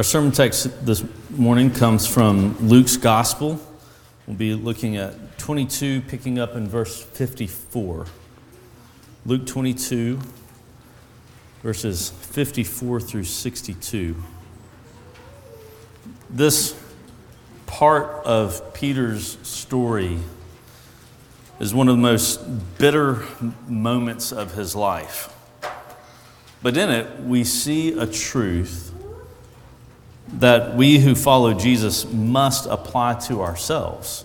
Our sermon text this morning comes from Luke's Gospel. We'll be looking at 22, picking up in verse 54. Luke 22, verses 54 through 62. This part of Peter's story is one of the most bitter moments of his life. But in it, we see a truth that we who follow Jesus must apply to ourselves.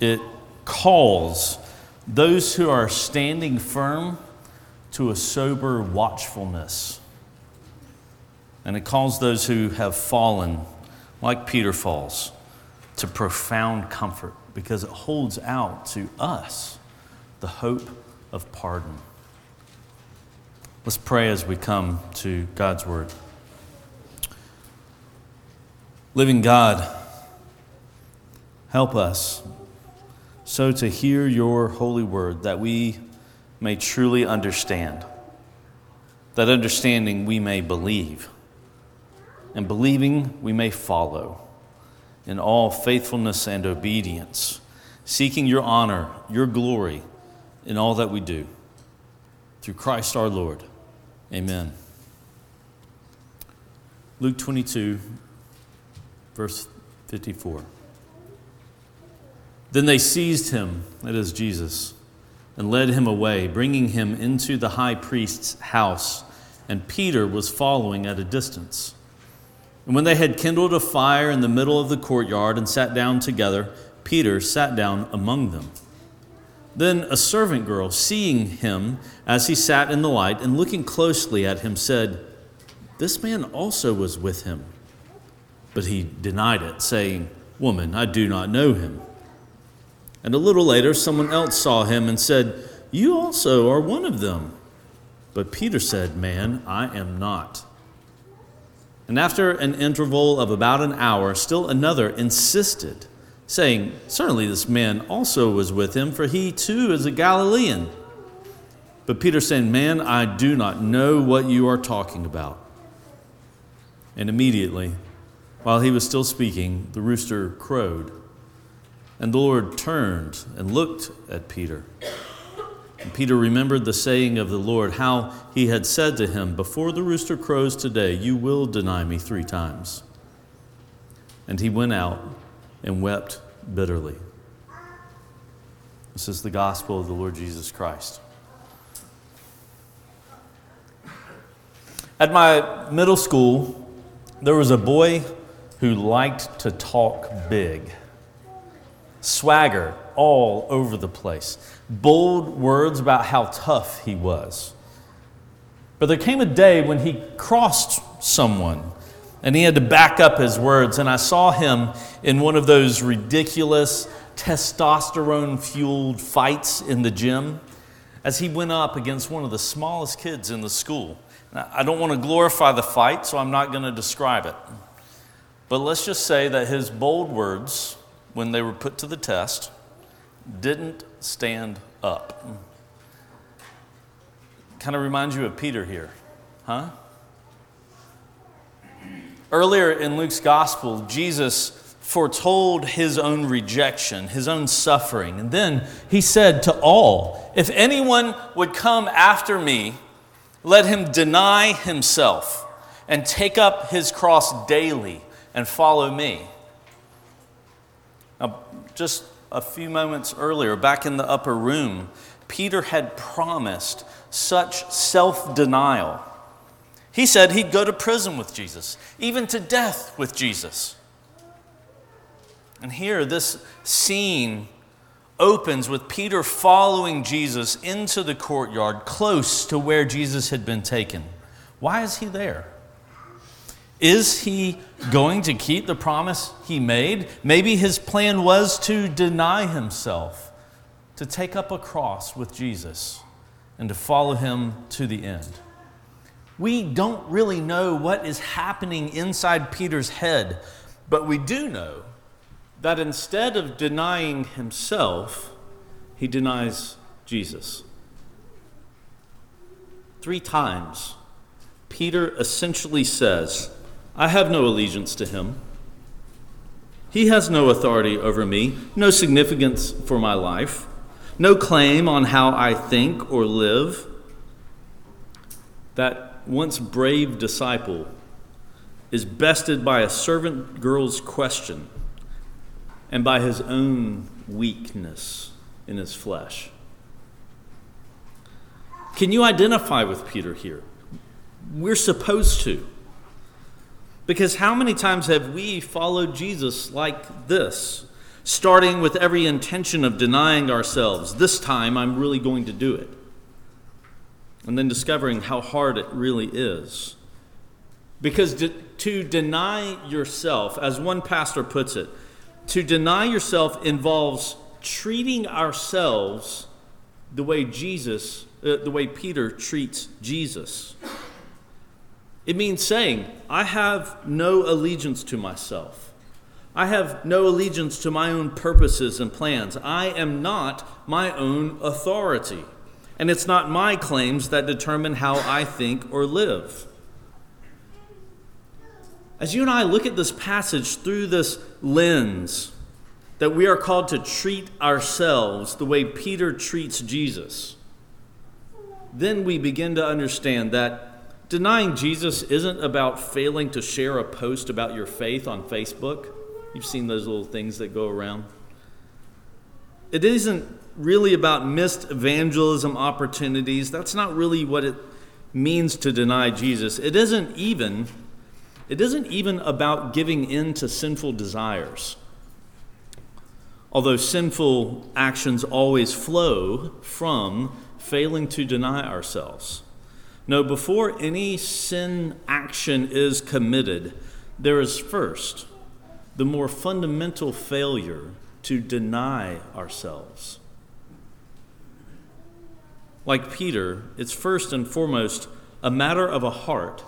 It calls those who are standing firm to a sober watchfulness. And it calls those who have fallen, like Peter falls, to profound comfort because it holds out to us the hope of pardon. Let's pray as we come to God's Word. Living God, help us so to hear your holy word that we may truly understand. That understanding we may believe, and believing we may follow in all faithfulness and obedience, seeking your honor, your glory in all that we do. Through Christ our Lord. Amen. Luke 22, verse 54. Then they seized him, that is Jesus, and led him away, bringing him into the high priest's house, and Peter was following at a distance. And when they had kindled a fire in the middle of the courtyard and sat down together, Peter sat down among them. Then a servant girl, seeing him as he sat in the light and looking closely at him, said, This man also was with him. But he denied it, saying, Woman, I do not know him. And a little later, someone else saw him and said, You also are one of them. But Peter said, Man, I am not. And after an interval of about an hour, still another insisted, saying, Certainly this man also was with him, for he too is a Galilean. But Peter said, Man, I do not know what you are talking about. And immediately, while he was still speaking, the rooster crowed. And the Lord turned and looked at Peter. And Peter remembered the saying of the Lord, how he had said to him, Before the rooster crows today, you will deny me three times. And he went out and wept bitterly. This is the gospel of the Lord Jesus Christ. At my middle school, there was a boy who liked to talk big swagger all over the place, bold words about how tough he was. But there came a day when he crossed someone and he had to back up his words. And I saw him in one of those ridiculous testosterone fueled fights in the gym as he went up against one of the smallest kids in the school. Now, I don't want to glorify the fight, so I'm not going to describe it. But let's just say that his bold words when they were put to the test, didn't stand up. Kind of reminds you of Peter here, huh? Earlier in Luke's gospel, Jesus foretold his own rejection, his own suffering. And then he said to all, If anyone would come after me, let him deny himself and take up his cross daily and follow me. Now, just a few moments earlier, back in the upper room, Peter had promised such self denial. He said he'd go to prison with Jesus, even to death with Jesus. And here, this scene opens with Peter following Jesus into the courtyard close to where Jesus had been taken. Why is he there? Is he going to keep the promise he made? Maybe his plan was to deny himself, to take up a cross with Jesus, and to follow him to the end. We don't really know what is happening inside Peter's head, but we do know that instead of denying himself, he denies Jesus. Three times, Peter essentially says, I have no allegiance to him. He has no authority over me, no significance for my life, no claim on how I think or live. That once brave disciple is bested by a servant girl's question and by his own weakness in his flesh. Can you identify with Peter here? We're supposed to. Because how many times have we followed Jesus like this? Starting with every intention of denying ourselves. This time I'm really going to do it. And then discovering how hard it really is. Because to, to deny yourself, as one pastor puts it, to deny yourself involves treating ourselves the way Jesus, uh, the way Peter treats Jesus. It means saying, I have no allegiance to myself. I have no allegiance to my own purposes and plans. I am not my own authority. And it's not my claims that determine how I think or live. As you and I look at this passage through this lens, that we are called to treat ourselves the way Peter treats Jesus, then we begin to understand that Denying Jesus isn't about failing to share a post about your faith on Facebook. You've seen those little things that go around. It isn't really about missed evangelism opportunities. That's not really what it means to deny Jesus. It isn't even it isn't even about giving in to sinful desires. Although sinful actions always flow from failing to deny ourselves. No, before any sin action is committed, there is first the more fundamental failure to deny ourselves. Like Peter, it's first and foremost a matter of a heart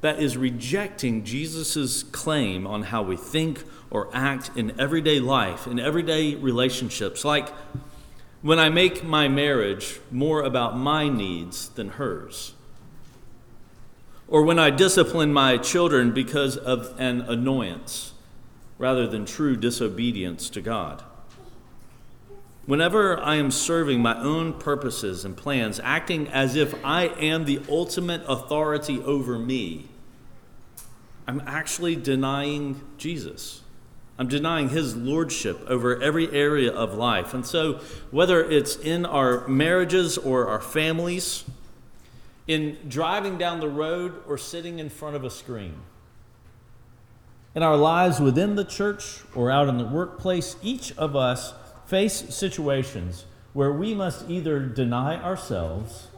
that is rejecting Jesus' claim on how we think or act in everyday life, in everyday relationships. Like when I make my marriage more about my needs than hers or when I discipline my children because of an annoyance rather than true disobedience to God. Whenever I am serving my own purposes and plans, acting as if I am the ultimate authority over me, I'm actually denying Jesus. I'm denying his lordship over every area of life. And so, whether it's in our marriages or our families, in driving down the road or sitting in front of a screen. In our lives within the church or out in the workplace, each of us face situations where we must either deny ourselves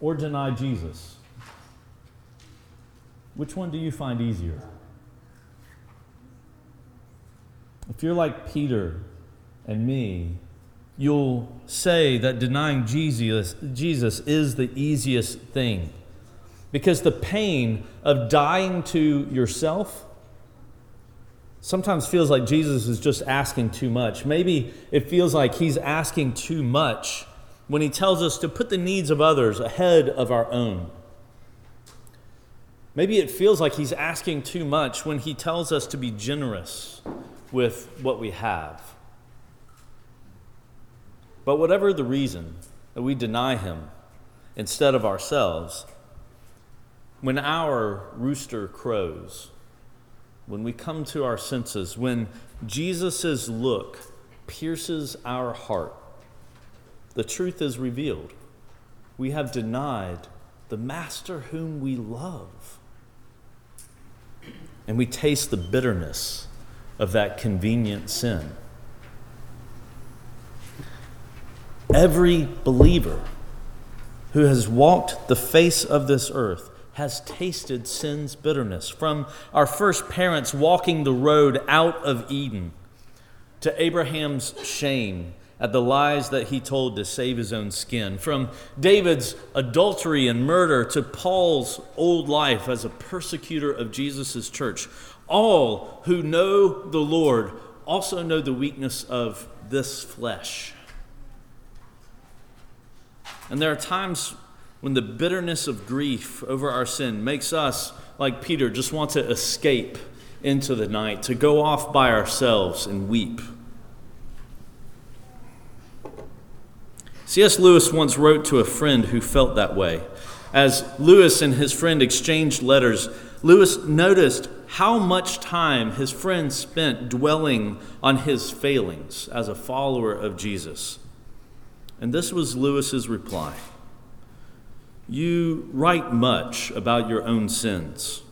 or deny Jesus. Which one do you find easier? If you're like Peter and me, you'll say that denying Jesus, Jesus is the easiest thing. Because the pain of dying to yourself sometimes feels like Jesus is just asking too much. Maybe it feels like he's asking too much when he tells us to put the needs of others ahead of our own. Maybe it feels like he's asking too much when he tells us to be generous with what we have. But whatever the reason that we deny him instead of ourselves, when our rooster crows, when we come to our senses, when Jesus' look pierces our heart, the truth is revealed. We have denied the Master whom we love. And we taste the bitterness of that convenient sin. Every believer who has walked the face of this earth has tasted sin's bitterness. From our first parents walking the road out of Eden to Abraham's shame at the lies that he told to save his own skin, from David's adultery and murder to Paul's old life as a persecutor of Jesus' church. All who know the Lord also know the weakness of this flesh. And there are times when the bitterness of grief over our sin makes us, like Peter, just want to escape into the night, to go off by ourselves and weep. C.S. Lewis once wrote to a friend who felt that way. As Lewis and his friend exchanged letters, Lewis noticed how much time his friend spent dwelling on his failings as a follower of Jesus. And this was Lewis's reply You write much about your own sins.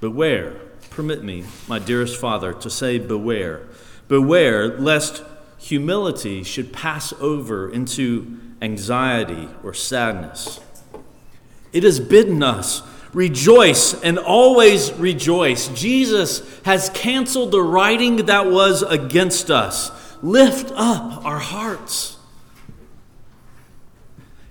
Beware, permit me, my dearest father, to say beware. Beware lest humility should pass over into anxiety or sadness. It has bidden us rejoice and always rejoice. Jesus has canceled the writing that was against us. Lift up our hearts.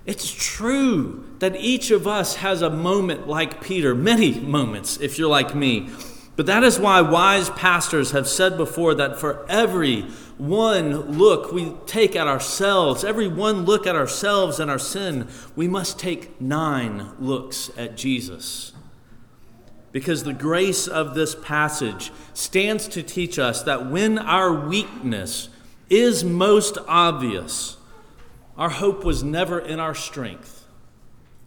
It's true that each of us has a moment like Peter, many moments if you're like me. But that is why wise pastors have said before that for every one look we take at ourselves, every one look at ourselves and our sin, we must take nine looks at Jesus. Because the grace of this passage stands to teach us that when our weakness is most obvious, our hope was never in our strength.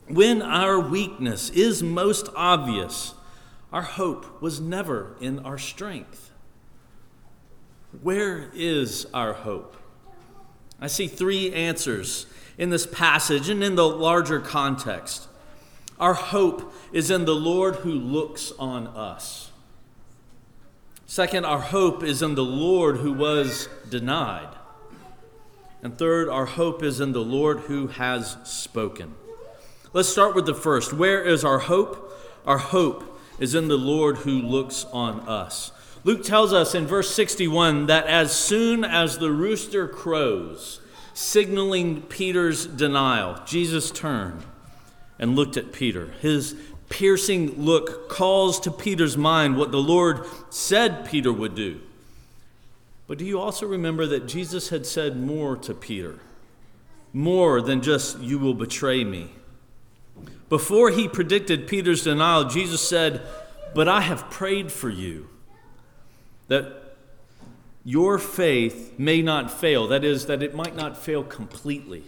When our weakness is most obvious, our hope was never in our strength. Where is our hope? I see three answers in this passage and in the larger context. Our hope is in the Lord who looks on us. Second, our hope is in the Lord who was denied. And third, our hope is in the Lord who has spoken. Let's start with the first. Where is our hope? Our hope is in the Lord who looks on us. Luke tells us in verse 61 that as soon as the rooster crows, signaling Peter's denial, Jesus turned and looked at Peter. His piercing look calls to Peter's mind what the Lord said Peter would do. But do you also remember that Jesus had said more to Peter? More than just, You will betray me. Before he predicted Peter's denial, Jesus said, But I have prayed for you that your faith may not fail. That is, that it might not fail completely.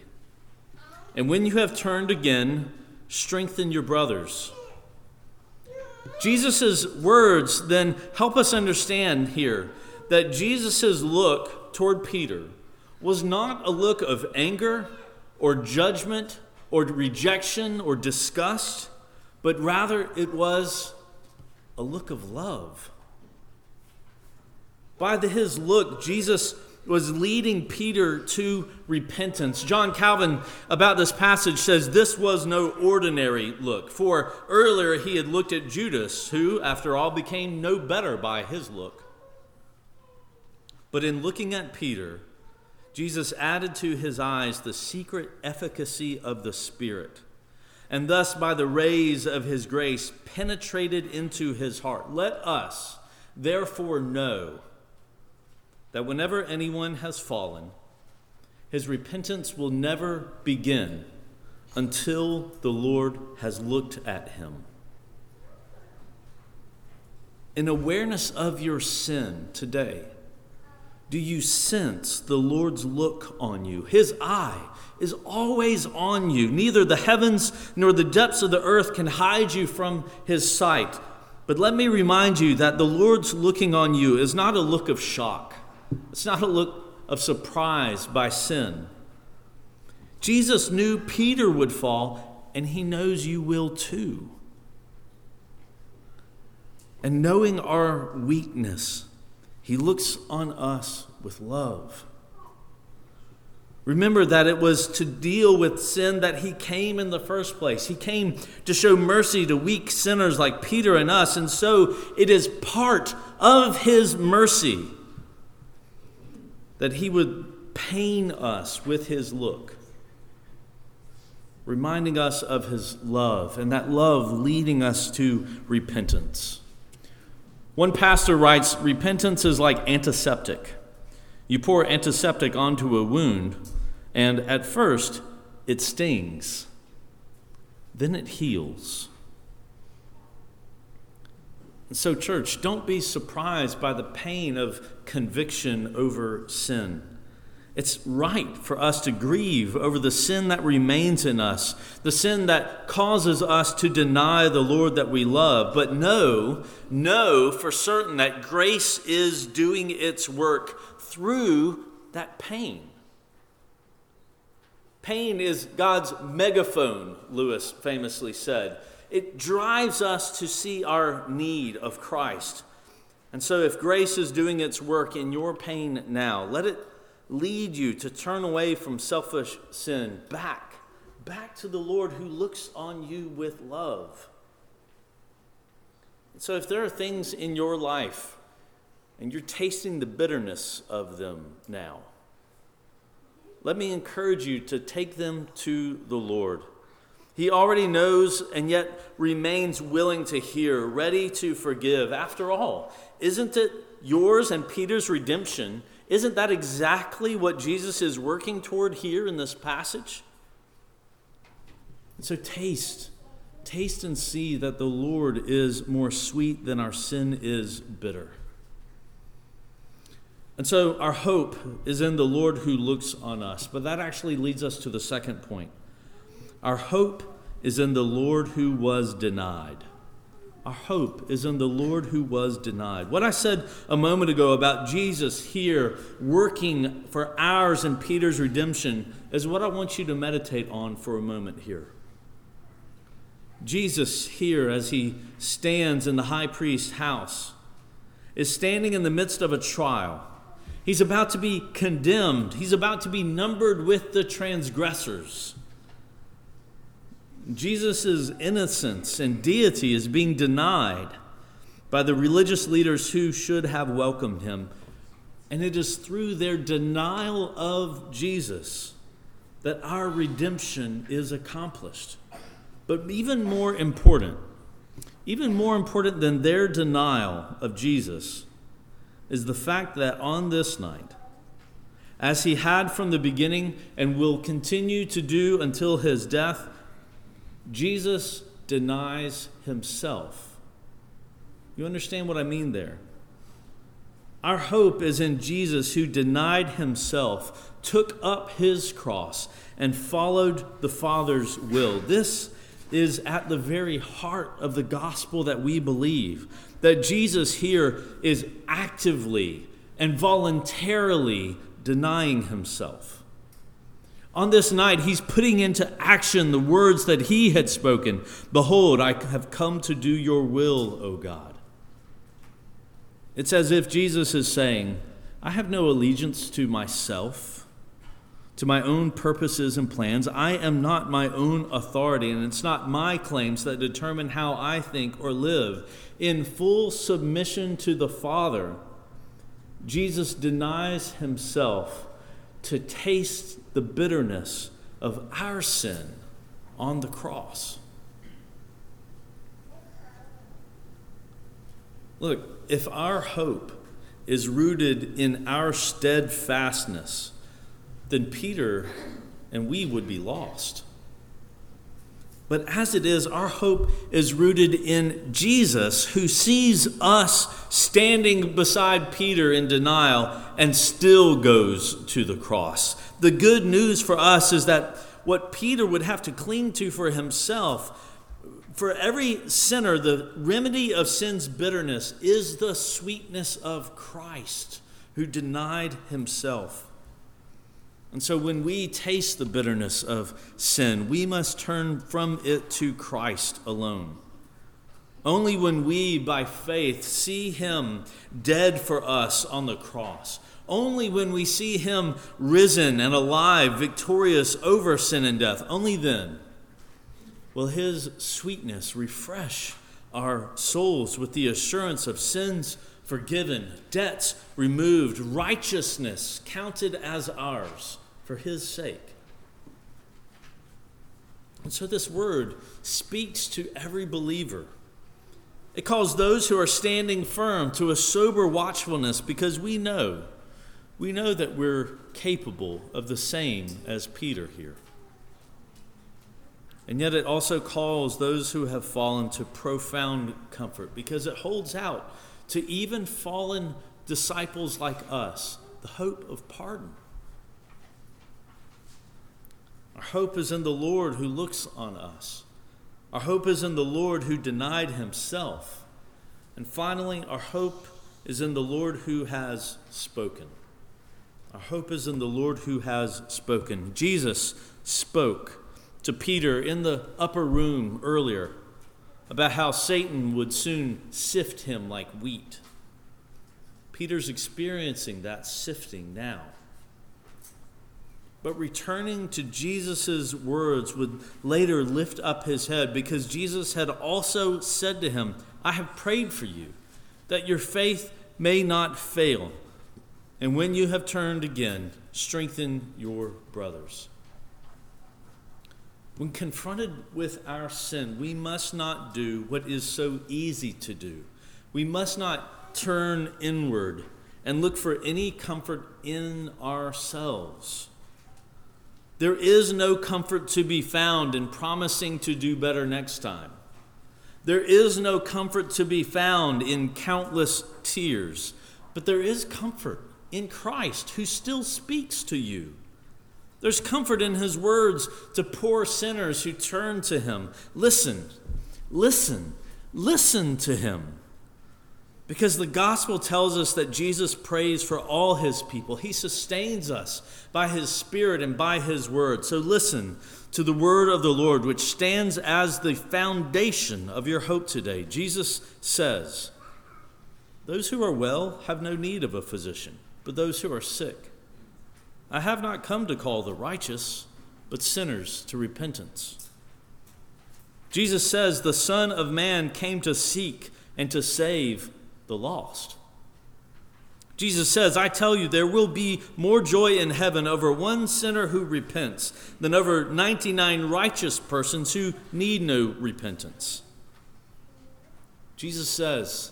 And when you have turned again, strengthen your brothers. Jesus' words then help us understand here that Jesus' look toward Peter was not a look of anger or judgment or rejection or disgust, but rather it was a look of love. By the, his look, Jesus was leading Peter to repentance. John Calvin, about this passage, says this was no ordinary look. For earlier he had looked at Judas, who, after all, became no better by his look. But in looking at Peter, Jesus added to his eyes the secret efficacy of the Spirit, and thus, by the rays of his grace, penetrated into his heart. Let us, therefore, know that whenever anyone has fallen, his repentance will never begin until the Lord has looked at him. In awareness of your sin today, do you sense the Lord's look on you? His eye is always on you. Neither the heavens nor the depths of the earth can hide you from his sight. But let me remind you that the Lord's looking on you is not a look of shock it's not a look of surprise by sin. Jesus knew Peter would fall, and he knows you will too. And knowing our weakness, he looks on us with love. Remember that it was to deal with sin that he came in the first place. He came to show mercy to weak sinners like Peter and us, and so it is part of his mercy that he would pain us with his look, reminding us of his love, and that love leading us to repentance. One pastor writes repentance is like antiseptic. You pour antiseptic onto a wound, and at first it stings. then it heals. So, church, don't be surprised by the pain of conviction over sin. It's right for us to grieve over the sin that remains in us, the sin that causes us to deny the Lord that we love. But know, know for certain that grace is doing its work through that pain. Pain is God's megaphone, Lewis famously said. It drives us to see our need of Christ. And so, if grace is doing its work in your pain now, let it lead you to turn away from selfish sin back, back to the Lord who looks on you with love. So, if there are things in your life and you're tasting the bitterness of them now, let me encourage you to take them to the Lord. He already knows and yet remains willing to hear, ready to forgive. After all, isn't it yours and Peter's redemption isn't that exactly what Jesus is working toward here in this passage? So taste, taste and see that the Lord is more sweet than our sin is bitter. And so our hope is in the Lord who looks on us. But that actually leads us to the second point. Our hope is in the Lord who was denied. Our hope is in the Lord who was denied. What I said a moment ago about Jesus here working for ours and Peter's redemption is what I want you to meditate on for a moment here. Jesus, here as he stands in the high priest's house, is standing in the midst of a trial. He's about to be condemned, he's about to be numbered with the transgressors. Jesus' innocence and deity is being denied by the religious leaders who should have welcomed him. And it is through their denial of Jesus that our redemption is accomplished. But even more important, even more important than their denial of Jesus, is the fact that on this night, as he had from the beginning and will continue to do until his death, Jesus denies himself. You understand what I mean there? Our hope is in Jesus who denied himself, took up his cross, and followed the Father's will. This is at the very heart of the gospel that we believe. That Jesus here is actively and voluntarily denying himself. On this night, he's putting into action the words that he had spoken Behold, I have come to do your will, O God. It's as if Jesus is saying, I have no allegiance to myself, to my own purposes and plans. I am not my own authority, and it's not my claims that determine how I think or live. In full submission to the Father, Jesus denies himself to taste the bitterness of our sin on the cross. Look, if our hope is rooted in our steadfastness, then Peter and we would be lost. But as it is, our hope is rooted in Jesus, who sees us standing beside Peter in denial and still goes to the cross. The good news for us is that what Peter would have to cling to for himself, for every sinner, the remedy of sin's bitterness is the sweetness of Christ, who denied himself. And so when we taste the bitterness of sin, we must turn from it to Christ alone. Only when we, by faith, see Him dead for us on the cross, only when we see Him risen and alive, victorious over sin and death, only then will His sweetness refresh our souls with the assurance of sins forgiven, debts removed, righteousness counted as ours for his sake. And so this word speaks to every believer. It calls those who are standing firm to a sober watchfulness because we know, we know that we're capable of the same as Peter here. And yet it also calls those who have fallen to profound comfort because it holds out to even fallen disciples like us the hope of pardon. Our hope is in the Lord who looks on us. Our hope is in the Lord who denied himself. And finally, our hope is in the Lord who has spoken. Our hope is in the Lord who has spoken. Jesus spoke to Peter in the upper room earlier about how Satan would soon sift him like wheat. Peter's experiencing that sifting now. But returning to Jesus' words would later lift up his head because Jesus had also said to him, I have prayed for you that your faith may not fail. And when you have turned again, strengthen your brothers. When confronted with our sin, we must not do what is so easy to do. We must not turn inward and look for any comfort in ourselves. There is no comfort to be found in promising to do better next time. There is no comfort to be found in countless tears, but there is comfort in Christ who still speaks to you. There's comfort in his words to poor sinners who turn to him. Listen, listen, listen to him. Because the gospel tells us that Jesus prays for all his people. He sustains us by his spirit and by his word. So listen to the word of the Lord, which stands as the foundation of your hope today. Jesus says, Those who are well have no need of a physician, but those who are sick. I have not come to call the righteous, but sinners to repentance. Jesus says the Son of Man came to seek and to save the lost. Jesus says, I tell you, there will be more joy in heaven over one sinner who repents than over 99 righteous persons who need no repentance. Jesus says,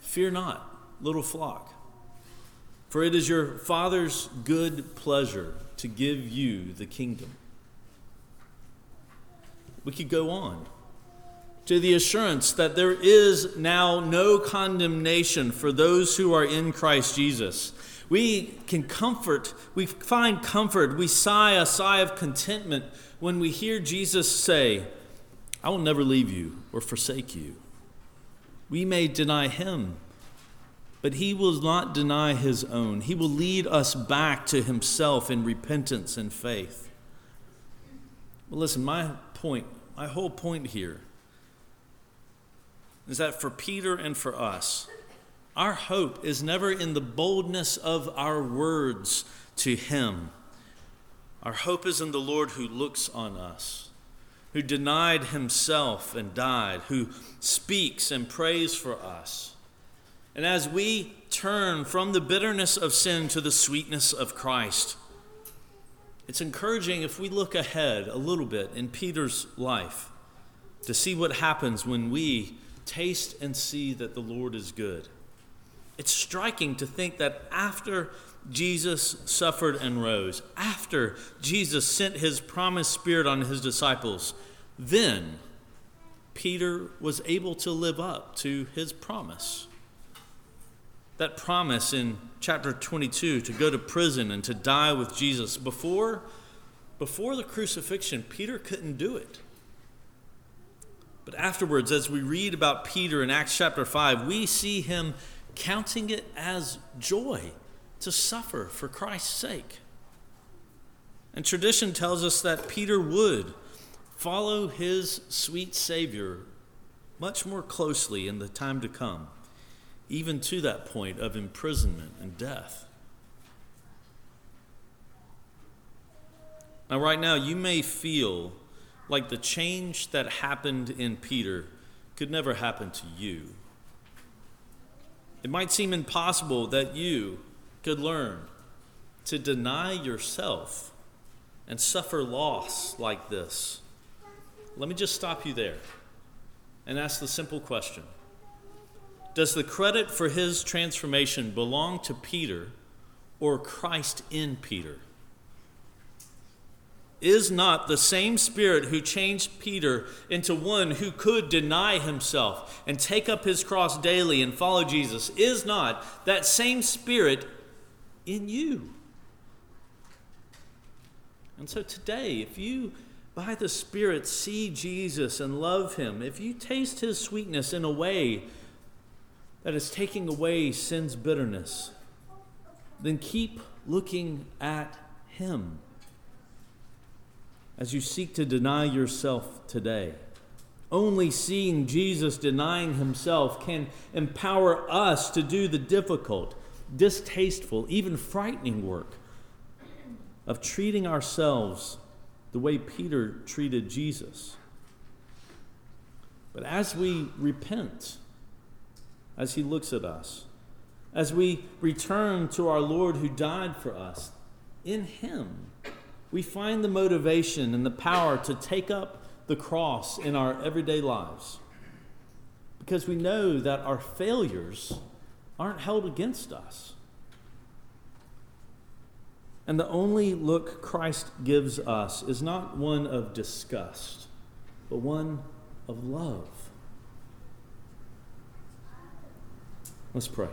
Fear not, little flock. For it is your Father's good pleasure to give you the kingdom. We could go on to the assurance that there is now no condemnation for those who are in Christ Jesus. We can comfort, we find comfort, we sigh a sigh of contentment when we hear Jesus say, I will never leave you or forsake you. We may deny him but he will not deny his own. He will lead us back to himself in repentance and faith. Well, listen, my point, my whole point here is that for Peter and for us, our hope is never in the boldness of our words to him. Our hope is in the Lord who looks on us, who denied himself and died, who speaks and prays for us and as we turn from the bitterness of sin to the sweetness of Christ, it's encouraging if we look ahead a little bit in Peter's life to see what happens when we taste and see that the Lord is good. It's striking to think that after Jesus suffered and rose, after Jesus sent his promised Spirit on his disciples, then Peter was able to live up to his promise that promise in chapter 22 to go to prison and to die with Jesus. Before, before the crucifixion, Peter couldn't do it. But afterwards, as we read about Peter in Acts chapter 5, we see him counting it as joy to suffer for Christ's sake. And tradition tells us that Peter would follow his sweet Savior much more closely in the time to come even to that point of imprisonment and death. Now, right now, you may feel like the change that happened in Peter could never happen to you. It might seem impossible that you could learn to deny yourself and suffer loss like this. Let me just stop you there and ask the simple question does the credit for his transformation belong to Peter or Christ in Peter? Is not the same Spirit who changed Peter into one who could deny himself and take up his cross daily and follow Jesus, is not that same Spirit in you? And so today, if you by the Spirit see Jesus and love him, if you taste his sweetness in a way that is taking away sin's bitterness, then keep looking at him as you seek to deny yourself today. Only seeing Jesus denying himself can empower us to do the difficult, distasteful, even frightening work of treating ourselves the way Peter treated Jesus. But as we repent, as he looks at us, as we return to our Lord who died for us, in him we find the motivation and the power to take up the cross in our everyday lives. Because we know that our failures aren't held against us. And the only look Christ gives us is not one of disgust, but one of love. Let's pray.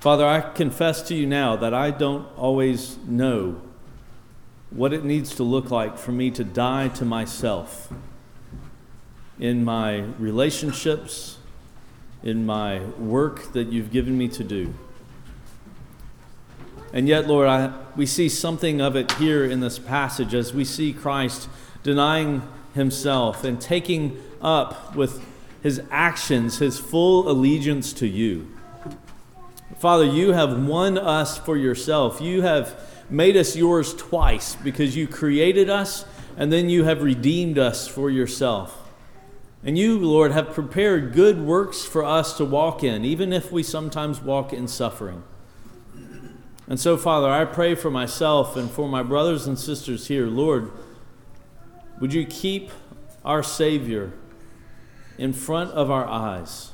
Father, I confess to you now that I don't always know what it needs to look like for me to die to myself in my relationships, in my work that you've given me to do. And yet, Lord, I, we see something of it here in this passage as we see Christ denying himself and taking up with his actions his full allegiance to you. Father, you have won us for yourself. You have made us yours twice because you created us and then you have redeemed us for yourself. And you, Lord, have prepared good works for us to walk in, even if we sometimes walk in suffering. And so, Father, I pray for myself and for my brothers and sisters here. Lord, would you keep our Savior in front of our eyes?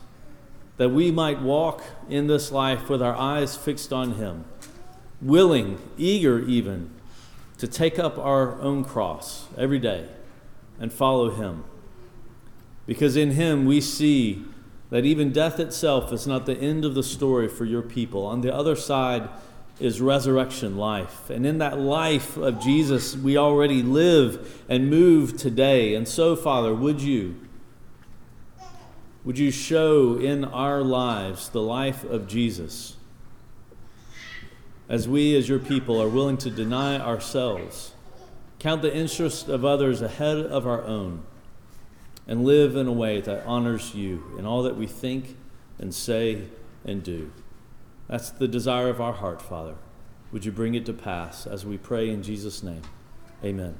That we might walk in this life with our eyes fixed on Him, willing, eager even, to take up our own cross every day and follow Him. Because in Him we see that even death itself is not the end of the story for your people. On the other side is resurrection life. And in that life of Jesus, we already live and move today. And so, Father, would you? Would you show in our lives the life of Jesus as we, as your people, are willing to deny ourselves, count the interests of others ahead of our own, and live in a way that honors you in all that we think and say and do? That's the desire of our heart, Father. Would you bring it to pass as we pray in Jesus' name? Amen.